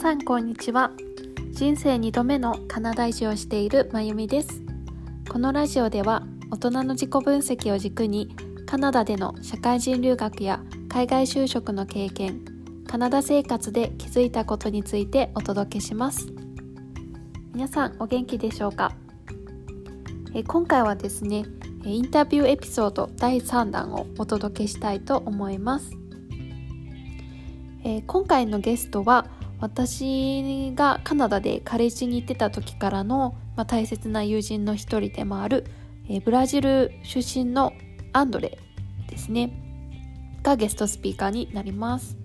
さんこんにちは。人生2度目のカナダ移住をしているまゆみです。このラジオでは大人の自己分析を軸にカナダでの社会人留学や海外就職の経験カナダ生活で気づいたことについてお届けします。皆さんお元気でしょうか？え今回はですねインタビューエピソード第3弾をお届けしたいと思います。え今回のゲストは私がカナダでカレッジに行ってた時からの、まあ、大切な友人の一人でもある、え、ブラジル出身のアンドレですね。がゲストスピーカーになります、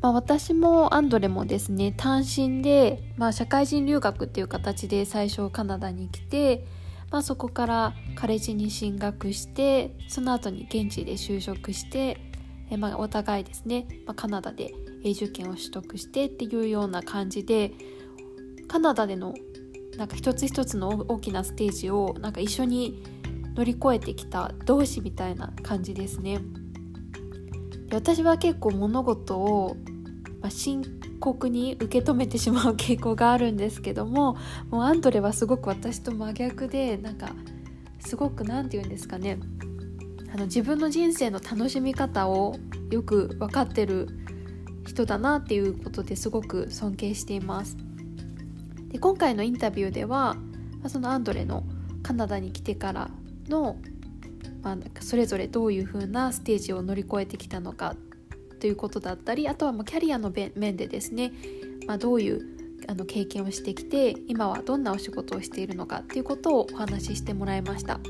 まあ、私もアンドレもですね単身で、まあ、社会人留学っていう形で最初カナダに来て、まあ、そこからカレッジに進学してその後に現地で就職してえまあ、お互いですね、まあ、カナダで永住権を取得してっていうような感じでカナダでのなんか一つ一つの大きなステージをなんか一緒に乗り越えてきた同志みたいな感じですね。で私は結構物事を、まあ、深刻に受け止めてしまう傾向があるんですけどももうアンドレはすごく私と真逆でなんかすごく何て言うんですかねあの自分の人生の楽しみ方をよく分かってる人だなっていうことですごく尊敬していますで今回のインタビューではそのアンドレのカナダに来てからの、まあ、それぞれどういう風なステージを乗り越えてきたのかということだったりあとはもうキャリアの面でですね、まあ、どういうあの経験をしてきて今はどんなお仕事をしているのかっていうことをお話ししてもらいました。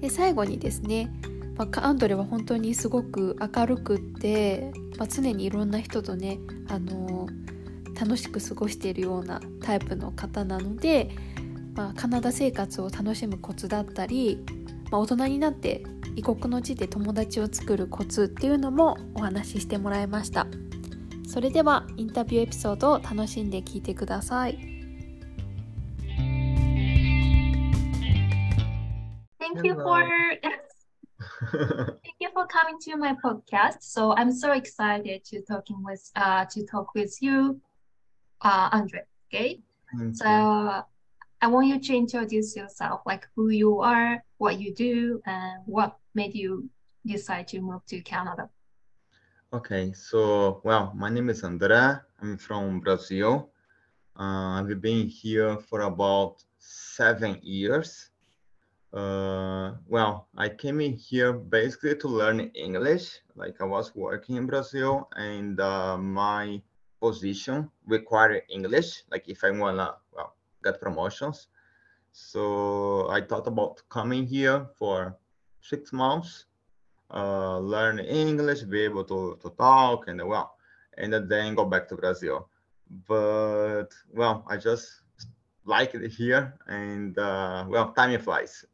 で最後にですね、まあ、アンドレは本当にすごく明るくって、まあ、常にいろんな人とね、あのー、楽しく過ごしているようなタイプの方なので、まあ、カナダ生活を楽しむコツだったり、まあ、大人になって異国の地で友達を作るコツっていうのもお話ししてもらいました。それではインタビューエピソードを楽しんで聞いてください。Thank you for thank you for coming to my podcast. So I'm so excited to talking with uh to talk with you, uh Andre. Okay. Thank so you. I want you to introduce yourself, like who you are, what you do, and what made you decide to move to Canada. Okay, so well, my name is André. I'm from Brazil. Uh, I've been here for about seven years. Uh, well, I came in here basically to learn English. Like I was working in Brazil, and uh, my position required English. Like if I wanna well get promotions, so I thought about coming here for six months, uh, learn English, be able to to talk, and well, and then go back to Brazil. But well, I just like it here, and uh, well, time flies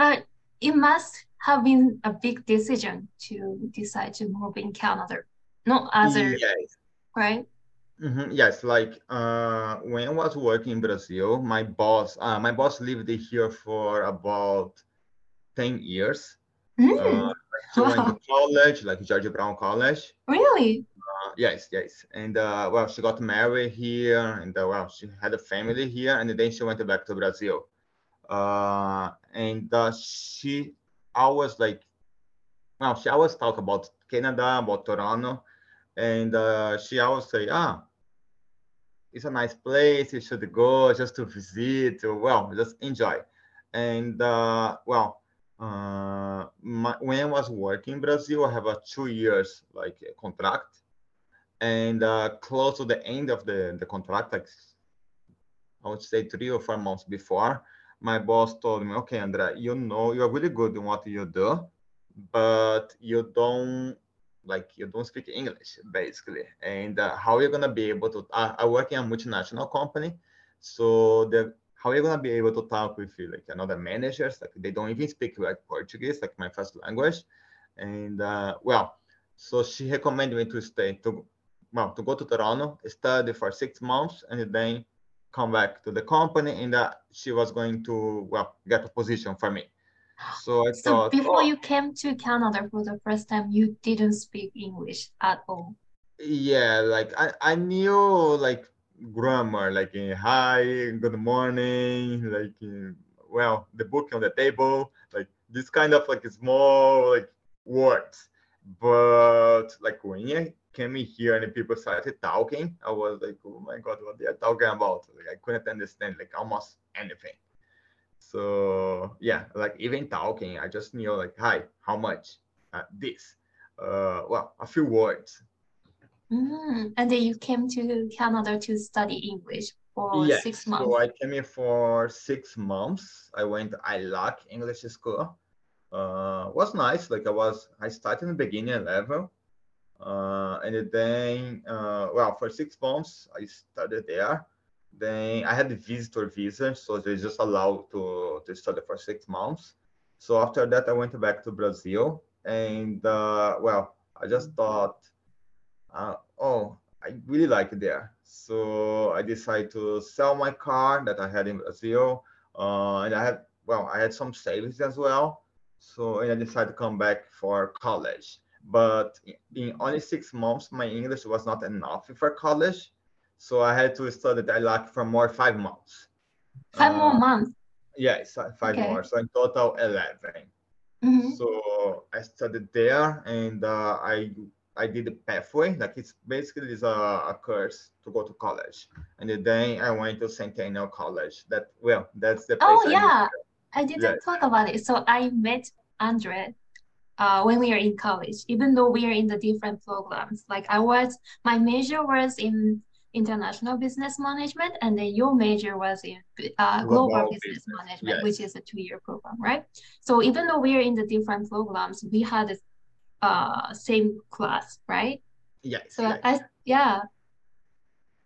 but it must have been a big decision to decide to move in Canada, not other, yes. right? Mm-hmm. Yes, like uh, when I was working in Brazil, my boss, uh, my boss lived here for about ten years. Mm. Uh, she went to college, like George Brown College. Really? Uh, yes, yes. And uh, well, she got married here, and uh, well, she had a family here, and then she went back to Brazil uh, and uh, she always like, well, she always talk about Canada, about Toronto, and uh, she always say, ah, it's a nice place. You should go just to visit. Or, well, just enjoy. And uh, well, uh, my, when I was working in Brazil, I have a two years like contract, and uh, close to the end of the the contract, like I would say three or four months before, my boss told me, okay, Andrea, you know, you're really good in what you do, but you don't like you don't speak English basically. And uh, how are you gonna be able to? Uh, I work in a multinational company, so the how are you gonna be able to talk with you, like another managers? Like they don't even speak like Portuguese, like my first language. And uh, well, so she recommended me to stay to well to go to Toronto, study for six months, and then come back to the company and that she was going to well get a position for me. So i so thought before oh, you came to canada for the first time you didn't speak english at all? Yeah, like I, I knew like grammar, like hi, good morning, like well, the book on the table, like this kind of like small like words. But like when you came in here and people started talking, I was like, oh my god, what are they are talking about? Like I couldn't understand like almost anything. So yeah, like even talking, I just knew like, hi, how much? Uh, this. Uh, well, a few words. Mm, and then you came to Canada to study English for yes. six months. So I came here for six months. I went to ILAC English school. Uh, was nice. Like I was, I started in the beginning level. Uh, and then, uh, well, for six months, I studied there. Then I had the visitor visa, so they just allowed to, to study for six months. So after that, I went back to Brazil. And, uh, well, I just thought, uh, oh, I really like it there. So I decided to sell my car that I had in Brazil. Uh, and I had, well, I had some savings as well. So and I decided to come back for college. But in only six months, my English was not enough for college. So I had to study ILAC for more five months. Five uh, more months? Yes, five okay. more. So in total, 11. Mm -hmm. So I studied there and uh, I I did the pathway, like it's basically is a, a course to go to college. And then I went to Centennial College. That well, that's the Oh yeah, I, I didn't yes. talk about it. So I met Andre uh, when we are in college, even though we are in the different programs. Like I was, my major was in international business management, and then your major was in uh, global, global business, business, management, yes. which is a two-year program, right? So even though we are in the different programs, we had uh same class, right? Yes. So yes. I yeah.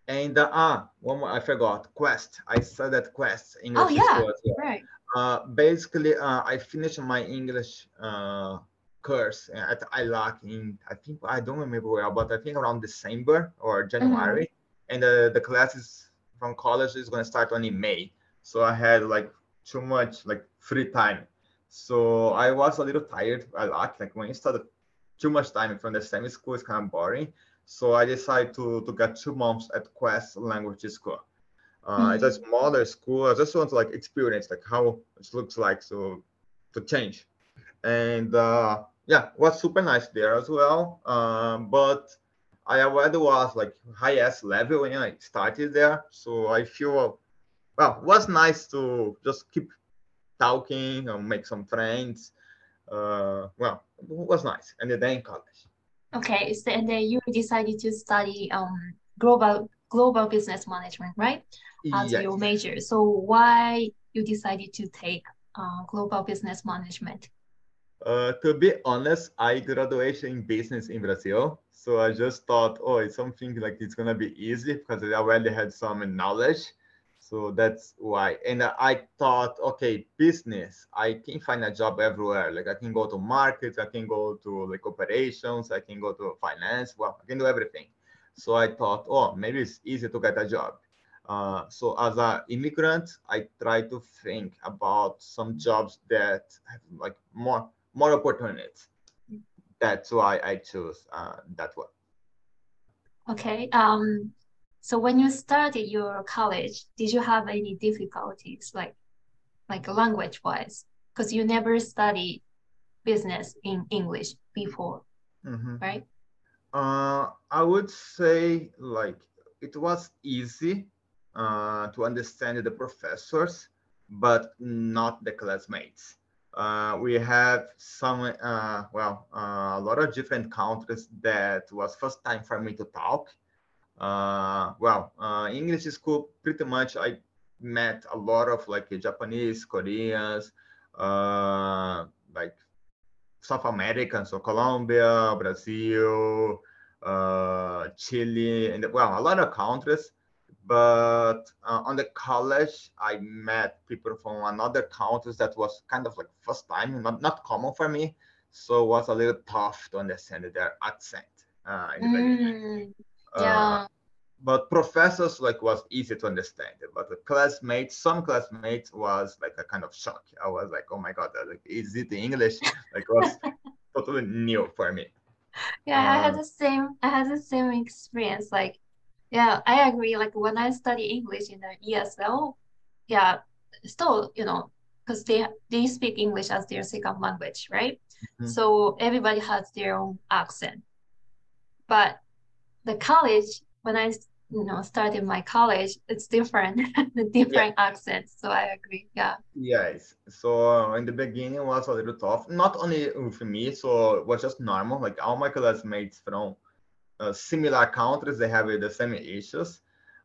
And uh, ah, one more I forgot. Quest. I studied Quest English. Oh yeah, well. right. Uh, basically, uh, I finished my English uh, course at ILAC in I think I don't remember well, but I think around December or January, mm-hmm. and uh, the classes from college is gonna start only May. So I had like too much like free time. So I was a little tired a lot. Like when you started too much time from the same school is kind of boring. So I decided to, to get two months at Quest Language School. Uh, mm-hmm. It's a mm-hmm. smaller school. I just want to like experience like how it looks like so to change. And uh, yeah, was super nice there as well. Um, but I already was like highest level when I started there. So I feel well, it was nice to just keep talking and make some friends uh, well, it was nice. And then college. Okay, so and then you decided to study um global global business management, right? As yes. your major. So why you decided to take uh, global business management? Uh, to be honest, I graduated in business in Brazil. So I just thought, oh, it's something like it's gonna be easy because I already had some knowledge. So that's why. And I thought, okay, business, I can find a job everywhere. Like I can go to markets, I can go to like operations, I can go to finance. Well, I can do everything. So I thought, oh, maybe it's easy to get a job. Uh, so as an immigrant, I try to think about some jobs that have like more more opportunities. That's why I chose uh, that one. Okay. Um, so when you started your college, did you have any difficulties like like language wise? Because you never studied business in English before, mm-hmm. right? Uh, I would say like it was easy uh, to understand the professors, but not the classmates. Uh, we have some, uh, well, uh, a lot of different countries that was first time for me to talk uh, well, uh, English school, pretty much I met a lot of like Japanese, Koreans, uh, like South Americans, so Colombia, Brazil, Chile, and well, a lot of countries. But uh, on the college, I met people from another countries that was kind of like first time, not, not common for me. So it was a little tough to understand their accent uh, mm. beginning. Yeah. Uh, but professors like was easy to understand but the classmates some classmates was like a kind of shock i was like oh my god like is it english like was totally new for me Yeah, I had the same I had the same experience. Like, yeah, I agree. Like when I study English in the ESL, yeah, still, you know, because they they speak English as their second language, right? Mm-hmm. So everybody has their own accent. But the college, when I you know started my college, it's different, the different yeah. accents. So I agree. Yeah. Yes. So uh, in the beginning it was a little tough. Not only with me, so it was just normal. Like all my classmates from uh, similar countries, they have the same issues.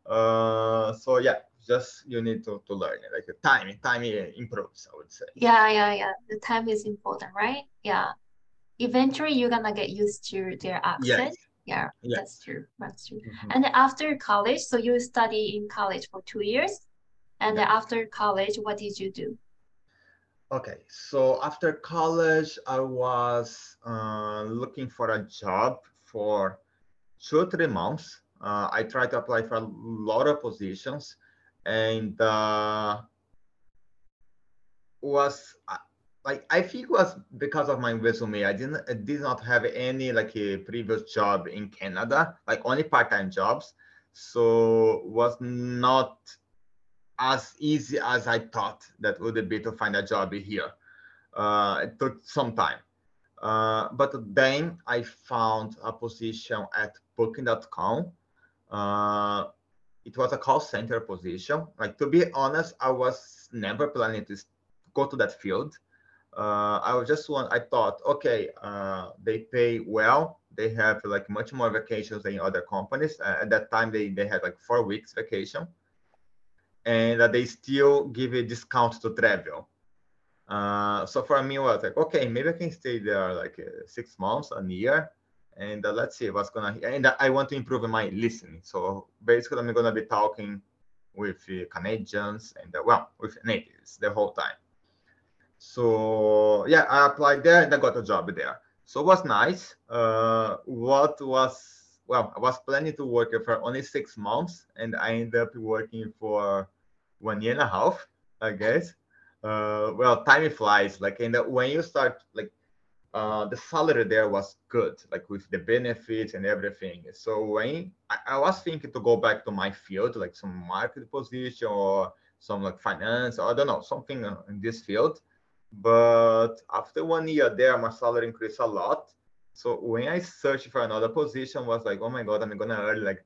Uh, so yeah, just you need to, to learn it. Like the time, time improves, I would say. Yeah, yeah, yeah. The time is important, right? Yeah. Eventually, you're gonna get used to their accent. Yes. Yeah, yes. that's true. That's true. Mm-hmm. And after college, so you study in college for two years, and yeah. after college, what did you do? Okay, so after college, I was uh, looking for a job for two three months. Uh, I tried to apply for a lot of positions and uh, was like I think it was because of my resume. I didn't I did not have any like a previous job in Canada, like only part-time jobs. So was not as easy as I thought that would be to find a job here. Uh, it took some time. Uh, but then I found a position at Booking.com. Uh, it was a call center position. Like to be honest, I was never planning to go to that field. Uh, I was just one. I thought, okay, uh, they pay well. They have like much more vacations than other companies. Uh, at that time, they they had like four weeks vacation, and that they still give a discount to travel. Uh, so for me, I was like, okay, maybe I can stay there like uh, six months, a year, and uh, let's see what's gonna and i want to improve my listening. So basically i'm gonna be talking with uh, canadians and uh, well with natives the whole time. So yeah i applied there and i got a job there. So it was nice. Uh, what was well i was planning to work for only six months and i ended up working for one year and a half i guess. Uh, well time flies. Like and when you start like uh, the salary there was good, like with the benefits and everything. So when I, I, was thinking to go back to my field, like some market position or some like finance, or I don't know, something in this field. But after one year there, my salary increased a lot. So when I searched for another position, was like, oh my god, I'm gonna earn like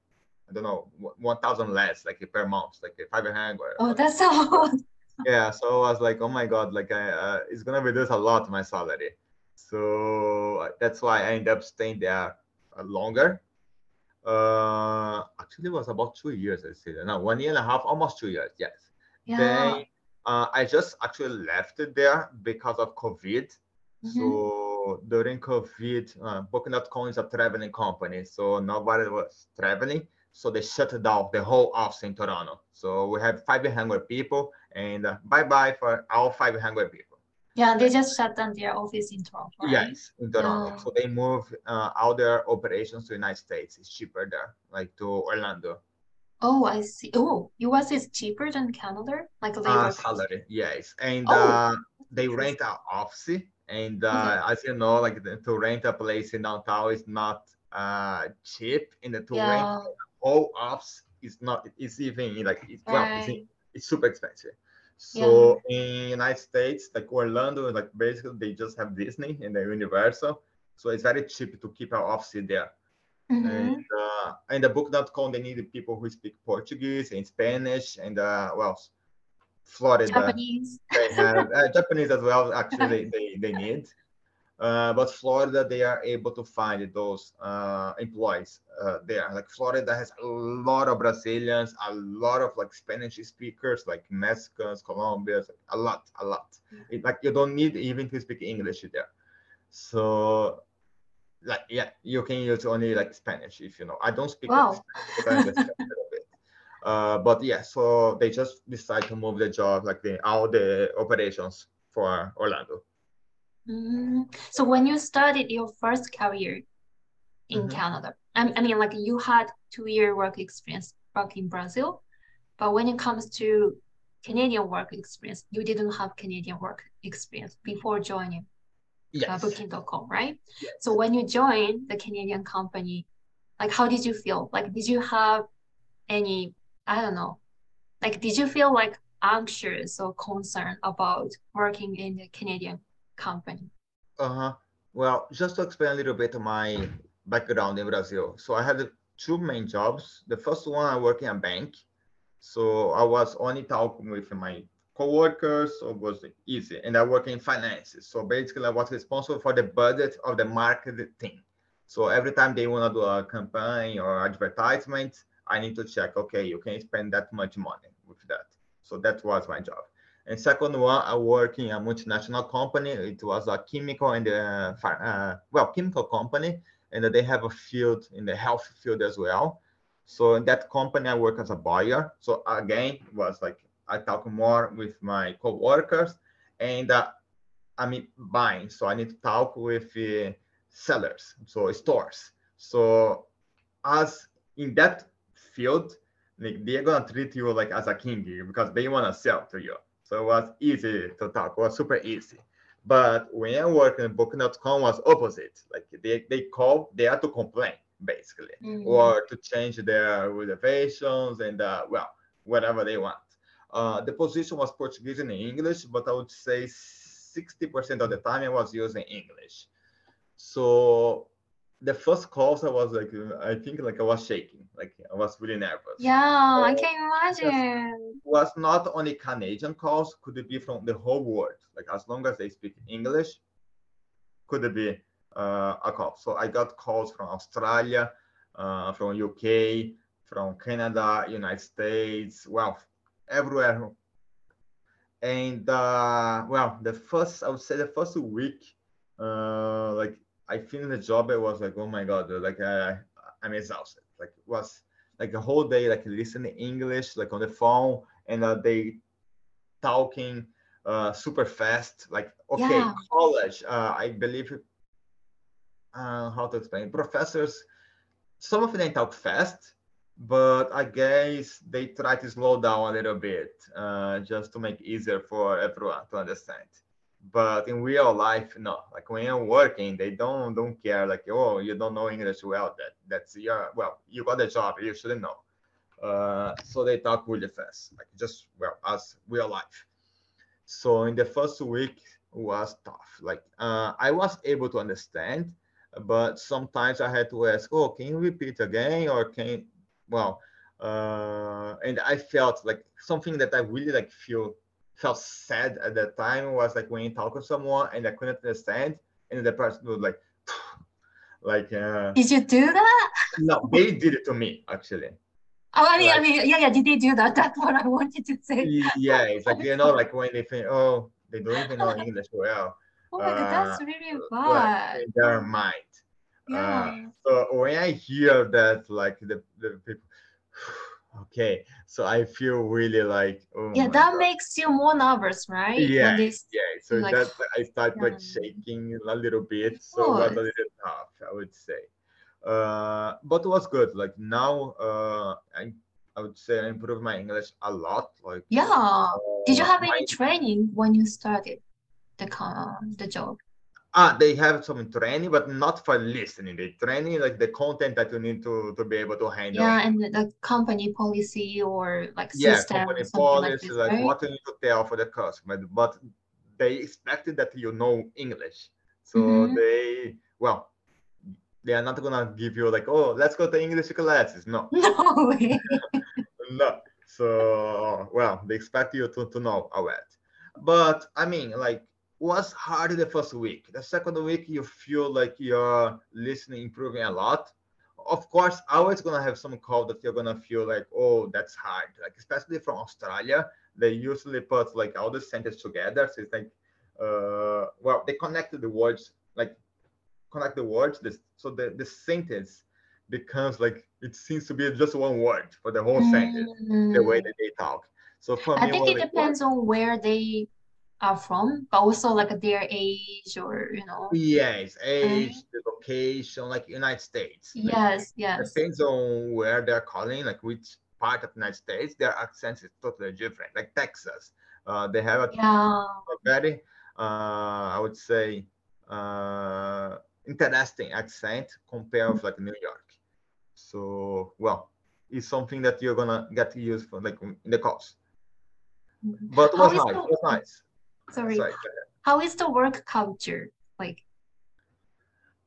I don't know, one thousand less, like per month, like five hundred. Oh, that's a lot. yeah, so I was like, oh my god, like I, uh, it's gonna reduce a lot my salary. So uh, that's why I ended up staying there uh, longer. Uh, actually, it was about two years. I say that now, one year and a half, almost two years. Yes. Yeah. Then uh, I just actually left it there because of COVID. Mm-hmm. So during COVID, uh, Booking.com is a traveling company, so nobody was traveling. So they shut down the whole office in Toronto. So we have 500 people, and uh, bye bye for all 500 people. Yeah, they just shut down their office in Toronto. Right? Yes, in Toronto. Yeah. So they move uh, all their operations to the United States. It's cheaper there, like to Orlando. Oh, I see. Oh, US is cheaper than Canada, like labor. Uh, salary, yes, and oh. uh, they rent an office. And uh, okay. as you know, like to rent a place in downtown is not uh, cheap, and to yeah. rent whole office is not. It's even like it's, right. well, it's, it's super expensive. So yeah. in United States, like Orlando, like basically they just have Disney and the Universal. So it's very cheap to keep our office there. Mm-hmm. And uh, and the Booking.com, they need people who speak Portuguese and Spanish and uh, well, Florida. Japanese. They have uh, Japanese as well. Actually, they, they need. Uh, but Florida, they are able to find those uh, employees uh, there. Like Florida has a lot of Brazilians, a lot of like Spanish speakers, like Mexicans, Colombians, a lot, a lot. Mm-hmm. It, like you don't need even to speak English there. So, like yeah, you can use only like Spanish if you know. I don't speak wow. Spanish, but, uh, but yeah, so they just decide to move the job, like the all the operations for Orlando. Mm-hmm. So when you started your first career in mm-hmm. Canada, I, I mean, like you had two year work experience back in Brazil, but when it comes to Canadian work experience, you didn't have Canadian work experience before joining. yes. uh, Booking.com, right? Yes. So when you joined the Canadian company, like how did you feel? Like did you have any I don't know, like did you feel like anxious or concerned about working in the Canadian company? Uh huh. Well, just to explain a little bit of my background in Brazil. So I had two main jobs. The first one, I work in a bank. So I was only talking with my co-workers, so it was easy. And I work in finances. So basically I was responsible for the budget of the marketing. So every time they want to do a campaign or advertisement, I need to check, okay, you can spend that much money with that. So that was my job. And second one, I work in a multinational company. It was a chemical and uh, uh, well, chemical company, and they have a field in the health field as well. So in that company, I work as a buyer. So again, it was like I talk more with my co-workers, and uh, I mean buying. So I need to talk with sellers, so stores. So as in that field, like they're gonna treat you like as a king because they wanna sell to you. So it was easy to talk, it was super easy. But when I worked in Booking.com was opposite. Like they, they call, they have to complain basically, mm-hmm. or to change their reservations and uh, well, whatever they want. Uh, the position was Portuguese and English, but I would say 60% of the time I was using English. So the first calls I was like I think like I was shaking, like I was really nervous. Yeah, so I can imagine. Was not only Canadian calls, could it be from the whole world? Like as long as they speak English, could it be uh, a call? So I got calls from Australia, uh, from UK, from Canada, United States, well, everywhere. And uh, well, the first I would say the first week, uh, like I finished the job. I was like, oh my god, like I, I'm exhausted. Like it was like a whole day, like listening English, like on the phone, and uh, they talking uh, super fast. Like okay, yeah. college. Uh, I believe. Uh, how to explain? Professors, some of them talk fast, but I guess they try to slow down a little bit, uh, just to make easier for everyone to understand but in real life no. Like when you're working they don't don't care like oh you don't know english well that that's your well you got a job you shouldn't know. Uh, so they talk really fast like just well as real life. So in the first week was tough like uh, i was able to understand but sometimes i had to ask oh can you repeat again or can well uh, and i felt like something that i really like feel felt sad at that time was like when you talk to someone and I couldn't understand, and the person would like, like. Uh, did you do that? No, they did it to me actually. Oh, I mean, like, I mean, yeah, yeah. Did they do that? That's what I wanted to say. Yeah, it's like you know, like when they think, oh, they don't even know English well. Oh my god, that's uh, really bad. Like, in their mind. Yeah. Uh, so when I hear that, like the, the people okay so i feel really like oh yeah that God. makes you more nervous right? Yeah this, yeah so like, that i start like shaking a little bit so it was a little tough i would say. Uh but it was good like now uh i i would say i improved my english a lot like yeah. Uh, did you have any training when you started the the job Ah, they have some training, but not for listening. They training like the content that you need to to be able to handle. Yeah, and the company policy or like yeah, company policy, like, this, like right? what you need to tell for the customer. But they expected that you know English, so mm-hmm. they well, they are not gonna give you like, oh, let's go to English classes. No, no way. no. So well, they expect you to to know a lot But I mean, like was hard the first week. The second week, you feel like you're listening improving a lot. Of course, always gonna have some call that you're gonna feel like, oh, that's hard. Like especially from Australia, they usually put like all the sentences together. So it's like, uh, well, they connected the words, like connect the words. This, so the the sentence becomes like it seems to be just one word for the whole mm-hmm. sentence, the way mm. that they talk. So for I me, think it depends on where they are from, but also like their age or you know. Yes, age, the location, like United States. Like, yes, yes. Depends on where they're calling, like which part of the United States, their accent is totally different. Like Texas, uh, they have a, yeah. a very, uh, I would say, uh, interesting accent compared with like New York. So well, it's something that you're gonna get used for like in the calls. Mm-hmm. But it was nice. It was nice. Sorry. sorry How is the work culture like?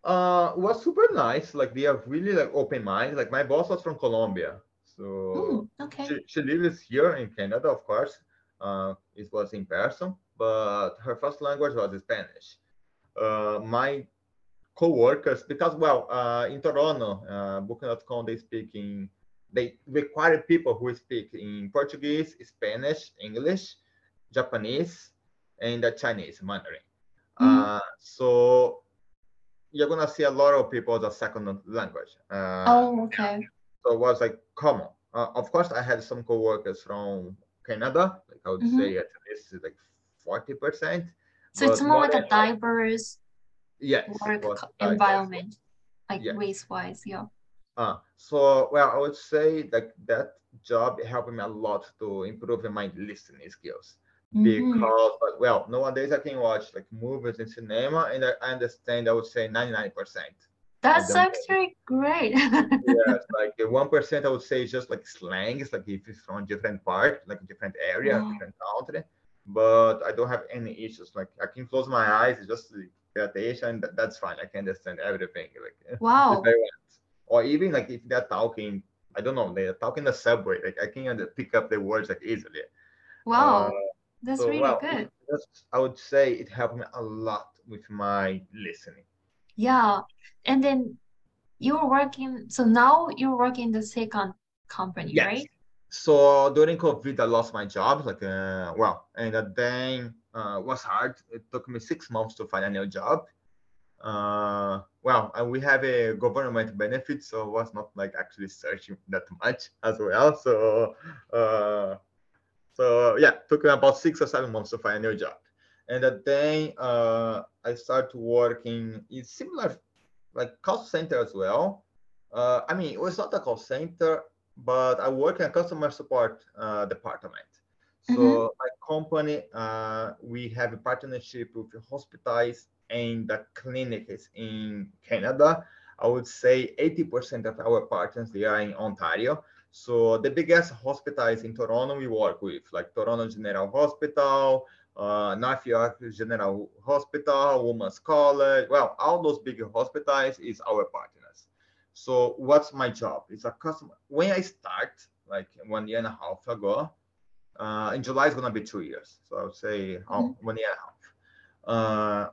Uh, it was super nice. Like they are really like open minded. Like my boss was from Colombia, so mm, okay. she, she lives here in Canada, of course. Uh, it was in person, but her first language was Spanish. Uh, my co-workers, because well, uh, in Toronto, uh, Booking.com they speak in they require people who speak in Portuguese, Spanish, English, Japanese, and the Chinese Mandarin. Uh, so you're gonna see a lot of people as a second language. Uh, oh, okay. So it was like common. Uh, of course, I had some coworkers from Canada. Like I would mm-hmm. say at least like forty percent. So it's more like a diverse yes, work environment, like yes. race wise. Yeah. Uh, so well, I would say that that job helped me a lot to improve my listening skills mm-hmm. because but well nowadays i can watch like movies in cinema and i understand i would say 99 percent. That's actually great. Yes like one percent i would say is just like slang. It's like if it's from different part like different area oh. different country. But i don't have any issues. Like i can close my eyes just pay attention that's fine. I can understand everything like wow. or even like if they're talking i don't know they're talking the subway like i can pick up the words like easily. Wow. Uh, that's so, really well, good. I would say it helped me a lot with my listening. Yeah. And then you're working, so now you're working the second company, yes. right? So during COVID, I lost my job. Like, uh, well, and then uh, was hard. It took me six months to find a new job. Uh, well, and we have a government benefit, so I was not like actually searching that much as well. So uh, so yeah, took me about six or seven months to find a new job. And then uh, I started working in similar like call center as well. Uh, I mean, it was not a call center, but I work in a customer support uh, department. So mm-hmm. my company, uh, we have a partnership with hospitals and the clinics in Canada. I would say 80% of our partners they are in Ontario. So the biggest hospitals in Toronto we work with, like Toronto General Hospital, uh, North York General Hospital, Women's College. Well, all those big hospitals is our partners. So what's my job? It's a customer. When I start, like one year and a half ago, uh, in July is gonna be two years. So I would say mm-hmm. one year and a half. Uh,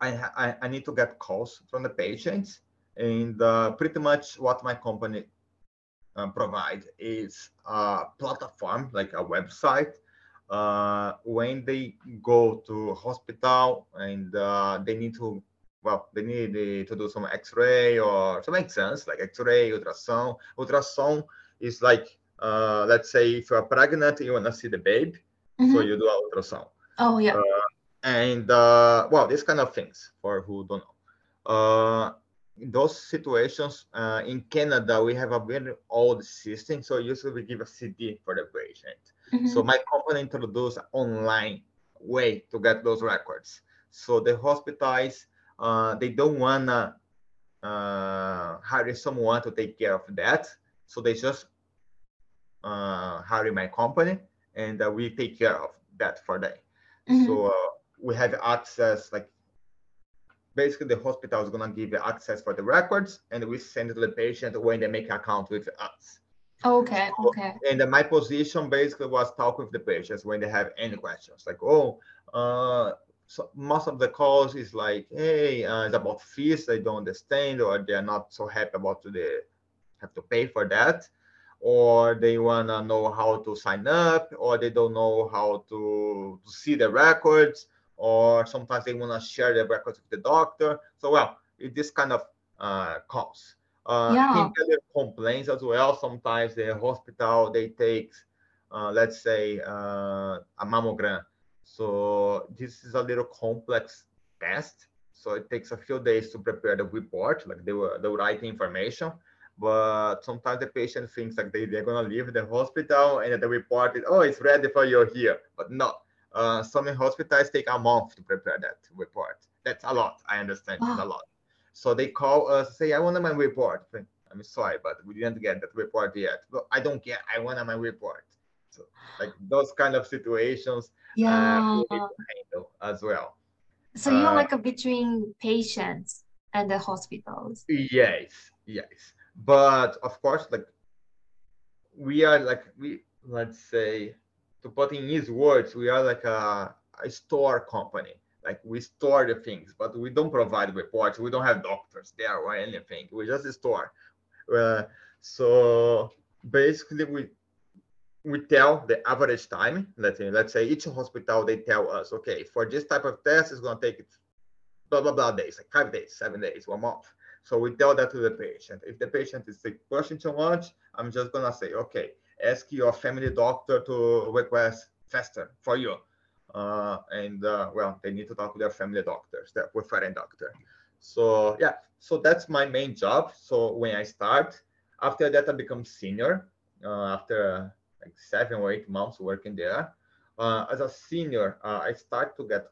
I, I, I need to get calls from the patients, and uh, pretty much what my company uh, provide is a platform like a website uh, when they go to hospital and uh, they need to well they need to do some x-ray or some sense like x-ray ultrasound. Ultrasound is like uh, let's say if you're pregnant you want to see the baby mm-hmm. so you do ultrasound. Oh yeah. Uh, and uh, well these kind of things for who don't know in those situations uh, in Canada, we have a very old system. So usually we give a CD for the patient. Mm-hmm. So my company introduced online way to get those records. So the hospitals, uh, they don't wanna uh, hire someone to take care of that. So they just uh, hire my company and uh, we take care of that for them. Mm-hmm. So uh, we have access like basically the hospital is going to give access for the records and we send it to the patient when they make account with us. Okay, so, okay. And my position basically was talk with the patients when they have any questions, like, oh, uh, so most of the calls is like, hey, uh, it's about fees they don't understand, or they're not so happy about the have to pay for that, or they wanna know how to sign up, or they don't know how to, to see the records, or sometimes they want to share their records with the doctor. So, well, it, this kind of uh, calls. Uh, yeah. complaints as well. Sometimes the hospital they take, uh, let's say, uh, a mammogram. So this is a little complex test. So it takes a few days to prepare the report, like they were they write information. But sometimes the patient thinks like they, they're gonna leave the hospital and the report is, oh, it's ready for you here. But no, uh, some hospitals take a month to prepare that report. that's a lot. I understand it's a lot. So they call us, say, I want my report. I'm sorry, but we didn't get that report yet. But I don't care. I want my report. So like those kind of situations, yeah, uh, as well. So you're uh, like a between patients and the hospitals. Yes, yes. But of course, like we are like we let's say to put in his words, we are like a, a store company. Like we store the things, but we don't provide reports. We don't have doctors there or anything. We just store. Uh, so basically, we we tell the average time. Let's say, let's say each hospital they tell us, okay, for this type of test, it's gonna take blah blah blah days, like five days, seven days, one month. So we tell that to the patient. If the patient is sick, pushing too much, I'm just gonna say, okay, ask your family doctor to request faster for you. Uh, and uh, well, they need to talk to their family doctors, their referring doctor. So yeah, so that's my main job. So when I start, after that I become senior. Uh, after like seven or eight months working there, uh, as a senior, uh, I start to get,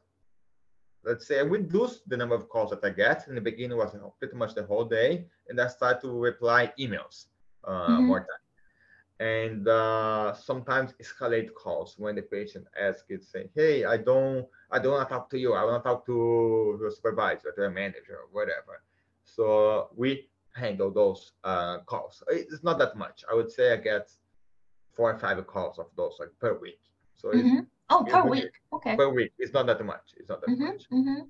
let's say, I reduce the number of calls that I get. In the beginning, was pretty much the whole day, and I start to reply emails uh, mm-hmm. more time and uh, sometimes escalate calls when the patient asks it say hey i don't i don't want to talk to you. I want to talk to your supervisor to a manager whatever. So we handle those uh, calls. It's not that much. I would say i get four or five calls of those like per week. So mm-hmm. oh per week. Okay. Per week. It's not that much. It's not that mm-hmm. much. mm-hmm.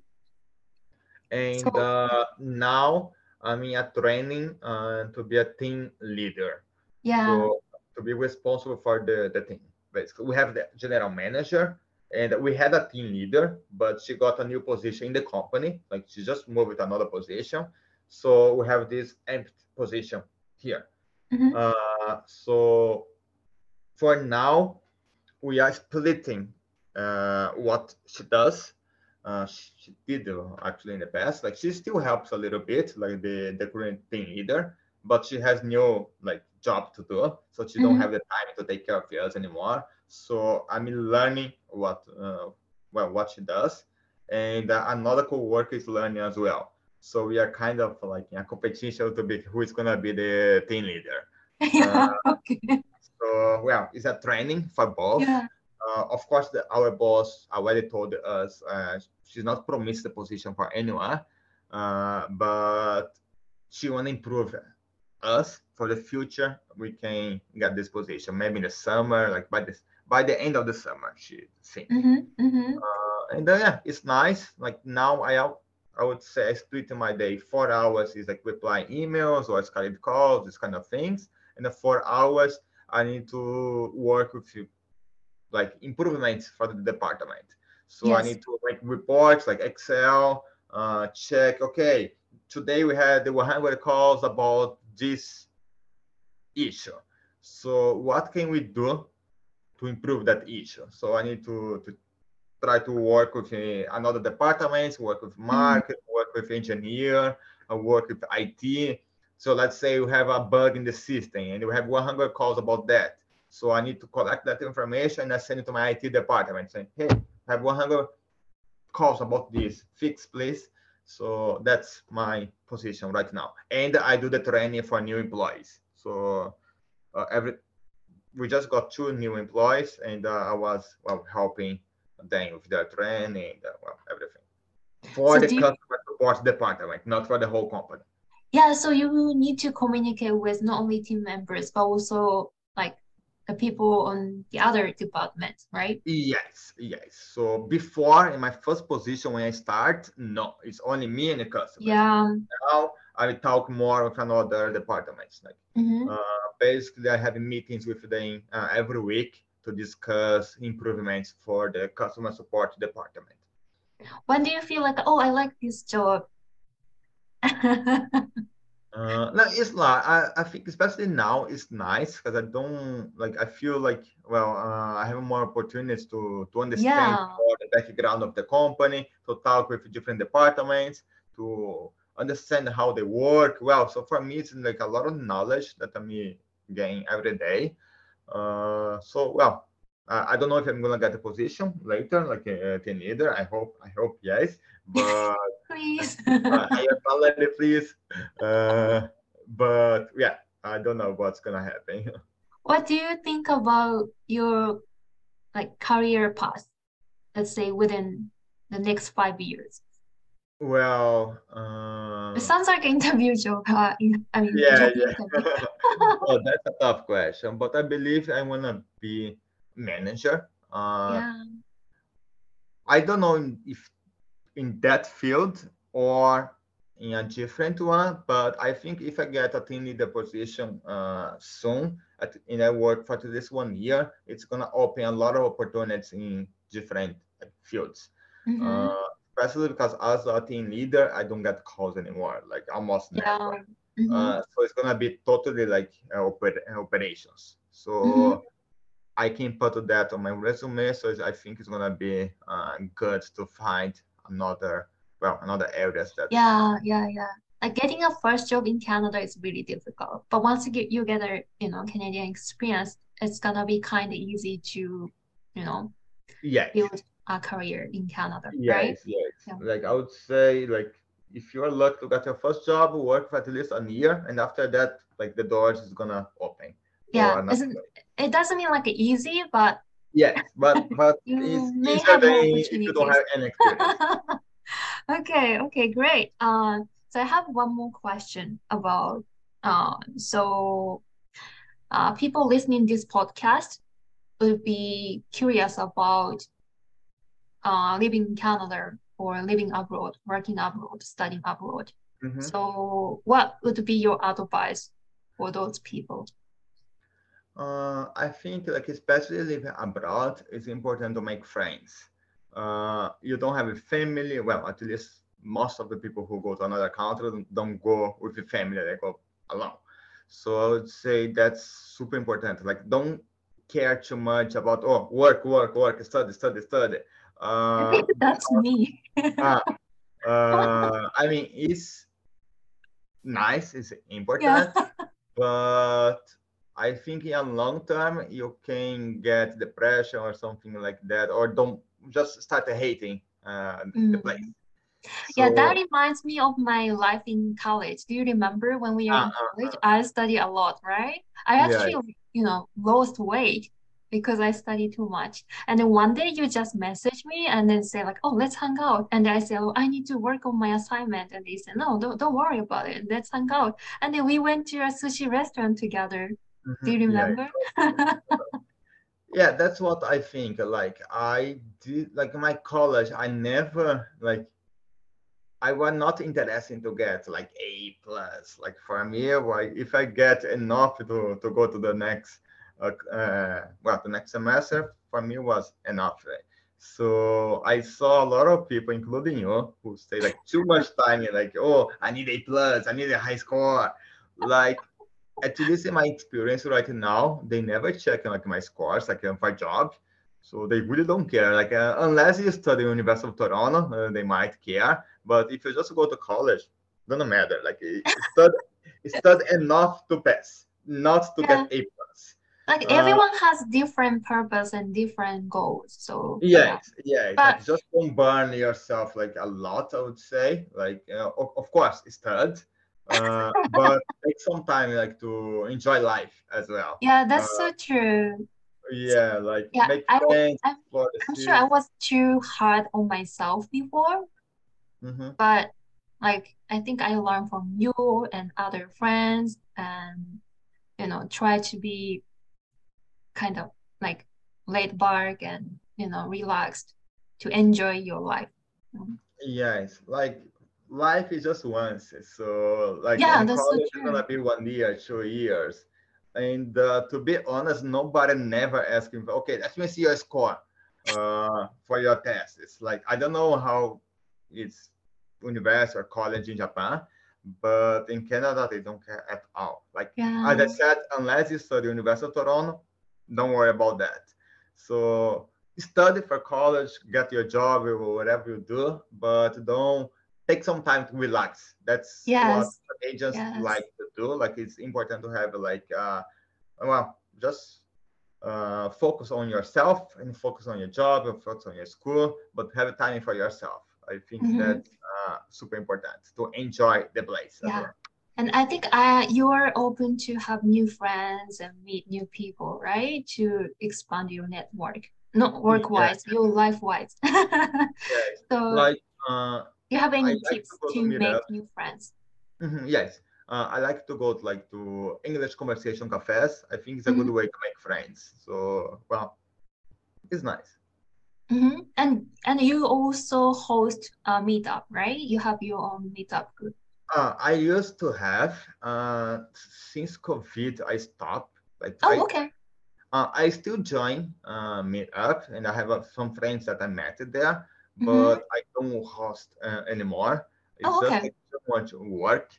and so- uh, now i'm in a training uh, to be a team leader. Yeah. So to be responsible for the, the team. Basically, we have the general manager and we had a team leader, but she got a new position in the company. Like she just moved to another position. So we have this empty position here. Mm-hmm. Uh, so for now, we are splitting uh, what she does. Uh, she did uh, actually in the past. Like she still helps a little bit, like the the current team leader, but she has new like job to do so she mm-hmm. don't have the time to take care of us anymore so i'm learning what uh, well what she does and uh, another co-worker is learning as well so we are kind of like in a competition to be who is going to be the team leader yeah, uh, okay. so well it's a training for both yeah. Uh, of course the, our boss already told us uh, she's not promised the position for anyone uh, but she want to improve us for the future we can get this position. Maybe in the summer like by this by the end of the summer she think mm-hmm, mm-hmm. Uh, and then yeah it's nice. Like now i i would say i split my day. Four hours is like replying emails or skype calls these kind of things. And the four hours i need to work with you like improvements for the department. So yes. i need to make reports like excel uh, check okay today we had the 100 calls about this issue. So what can we do to improve that issue? So I need to, to try to work with uh, another departments, work with market, mm-hmm. work with engineer, uh, work with IT. So let's say you have a bug in the system and you have 100 calls about that. So I need to collect that information and I send it to my IT department saying, hey, I have 100 calls about this, fix please. So that's my position right now. And I do the training for new employees. So uh, every we just got two new employees, and uh, I was well helping them with their training, uh, well everything for so the customer you... support department, not for the whole company. Yeah, so you need to communicate with not only team members but also like the people on the other department, right? Yes, yes. So before in my first position when I start, no, it's only me and the customer. Yeah. Now I will talk more with another departments. Like mm-hmm. uh, basically, I have meetings with them uh, every week to discuss improvements for the customer support department. When do you feel like, oh, I like this job? Uh, no, it's not. I, I think especially now it's nice because I don't like. I feel like well, uh, I have more opportunities to to understand yeah. more the background of the company, to talk with different departments, to understand how they work. Well, so for me, it's like a lot of knowledge that I'm getting every day. Uh, so well, I don't know if I'm gonna get a position later, like a team leader. I hope, I hope yes, but please. uh, higher salary, please. Uh, but yeah, I don't know what's gonna happen. what do you think about your like career path? Let's say within the next five years. Well, uh, it sounds like an interview joke. Uh, I mean, yeah, yeah. well, that's a tough question, but I believe I wanna be manager. Uh, yeah. I don't know if in that field or in a different one, but I think if I get a team leader position uh, soon, at, and I work for this one year, it's gonna open a lot of opportunities in different fields. Mm-hmm. Uh, especially because as a team leader, I don't get calls anymore, like almost yeah. never. Mm-hmm. Uh, so it's gonna be totally like uh, oper- operations. So mm-hmm. I can put that on my resume. So I think it's gonna be uh, good to find another well another areas that. Yeah, yeah, yeah. Like getting a first job in Canada is really difficult, but once you get you get a you know Canadian experience, it's gonna be kind of easy to you know yes. build career in Canada, yes, right? Yes, yeah. Like I would say, like if you're lucky to get your first job, work for at least a year, and after that, like the doors is gonna open. Yeah, it doesn't mean like easy, but yes, but but you it's than if you don't have any experience. okay, okay, great. Uh, so I have one more question about uh, so uh, people listening this podcast would be curious about uh, living in Canada or living abroad, working abroad, studying abroad. Mm-hmm. So, what would be your advice for those people? Uh, I think like especially living abroad, it's important to make friends. Uh, you don't have a family. Well, at least most of the people who go to another country don't go with a family; they go alone. So I would say that's super important. Like, don't care too much about oh work, work, work, study, study, study. Uh, that's me. uh, uh, I mean, it's nice, it's important, yeah. but I think in a long term you can get depression or something like that, or don't just start hating uh, mm. the place. So, yeah, that reminds me of my life in college. Do you remember when we were uh, in college? Uh, I studied a lot, right? I actually, yeah. you know, lost weight because I study too much. And then one day you just message me and then say like, oh, let's hang out. And I say, oh, I need to work on my assignment. And they say, no, don't, don't worry about it. Let's hang out. And then we went to a sushi restaurant together. Mm-hmm. Do you remember? Yeah. yeah, that's what I think. Like I did, like my college, I never like, I was not interested to get like A plus. Like for me, like if I get enough to to go to the next well, the next semester for me was enough. Right? So I saw a lot of people, including you, who stay like too much time and like, oh, I need a plus, I need a high score. Like at least in my experience right now, they never check like my scores like for job. So they really don't care. Like uh, unless you study University of Toronto, uh, they might care. But if you just go to college, doesn't matter. Like study, study enough to pass, not to yeah. get a like uh, everyone has different purpose and different goals so yes yeah, yeah but, just don't burn yourself like a lot i would say. Like uh, of, of course it's third uh, but take some time like to enjoy life as well. Yeah that's uh, so true. Yeah like yeah, I, friends I'm, I'm sure i was too hard on myself before. Mm-hmm. but like i think i learned from you and other friends and you know try to be kind of like laid back and you know relaxed to enjoy your life. Yes like life is just once so like yeah, college so gonna be one year two years. And uh, to be honest nobody never asked me okay let me see your score uh, for your test. It's like i don't know how it's university or college in japan but in canada they don't care at all. Like yeah. as i said unless you study university of toronto don't worry about that. So study for college, get your job or whatever you do, but don't take some time to relax. That's yes. what agents yes. like to do. Like it's important to have like uh well just uh, focus on yourself and focus on your job and focus on your school, but have a time for yourself. I think mm-hmm. that's uh, super important to enjoy the place. Yeah. Well. And I think uh, you are open to have new friends and meet new people, right? To expand your network, not work wise, yeah. your life wise. yes. So, like, uh, you have any I tips like to, to make new friends? Mm-hmm. Yes. Uh, I like to go to, like to English conversation cafes. I think it's a mm-hmm. good way to make friends. So well, it's nice. Mm-hmm. And and you also host a meetup, right? You have your own meetup group. Uh, I used to have. Uh, since COVID, I stopped. Like oh, I, okay. Uh, I still join uh, meetup, and I have uh, some friends that I met there, mm-hmm. but mm-hmm. I don't host uh, anymore. It's oh, okay. just like, so much work,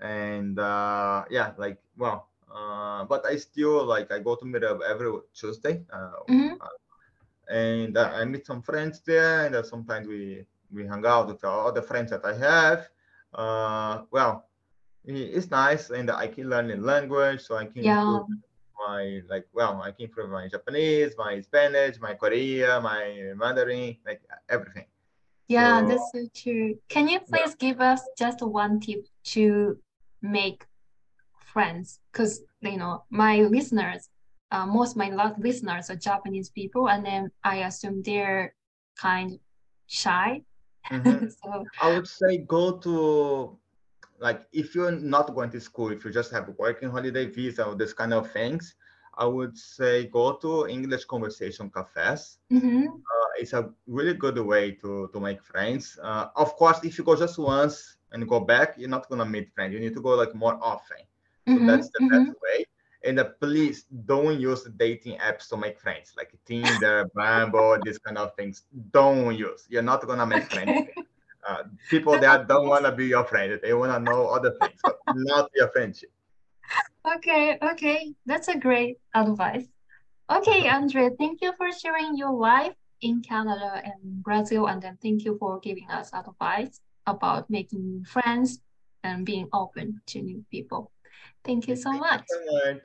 and uh, yeah, like well, uh, but I still like I go to meetup every Tuesday. Uh, mm-hmm and uh, I meet some friends there, and uh, sometimes we we hang out with all the friends that I have. Uh, well, it's nice, and I can learn the language, so I can yeah. my like well, I can improve my Japanese, my Spanish, my Korean, my Mandarin, like everything. Yeah, so, that's so true. Can you please yeah. give us just one tip to make friends? Because you know my listeners uh, most of my listeners are Japanese people, and then I assume they're kind shy. Mm-hmm. so I would say go to like if you're not going to school, if you just have working holiday visa or this kind of things, I would say go to English conversation cafes. Mm-hmm. Uh, it's a really good way to to make friends. Uh, of course, if you go just once and go back, you're not gonna meet friends. You need to go like more often. So mm-hmm. that's the best mm-hmm. way. And uh, please don't use dating apps to make friends, like Tinder, Bumble, these kind of things. Don't use. You're not gonna make friends. Uh, people that don't want to be your friend. They want to know other things, but not your friendship. Okay, okay, that's a great advice. Okay, Andre, thank you for sharing your life in Canada and Brazil, and then thank you for giving us advice about making friends and being open to new people. Thank you so much. Thank you so much.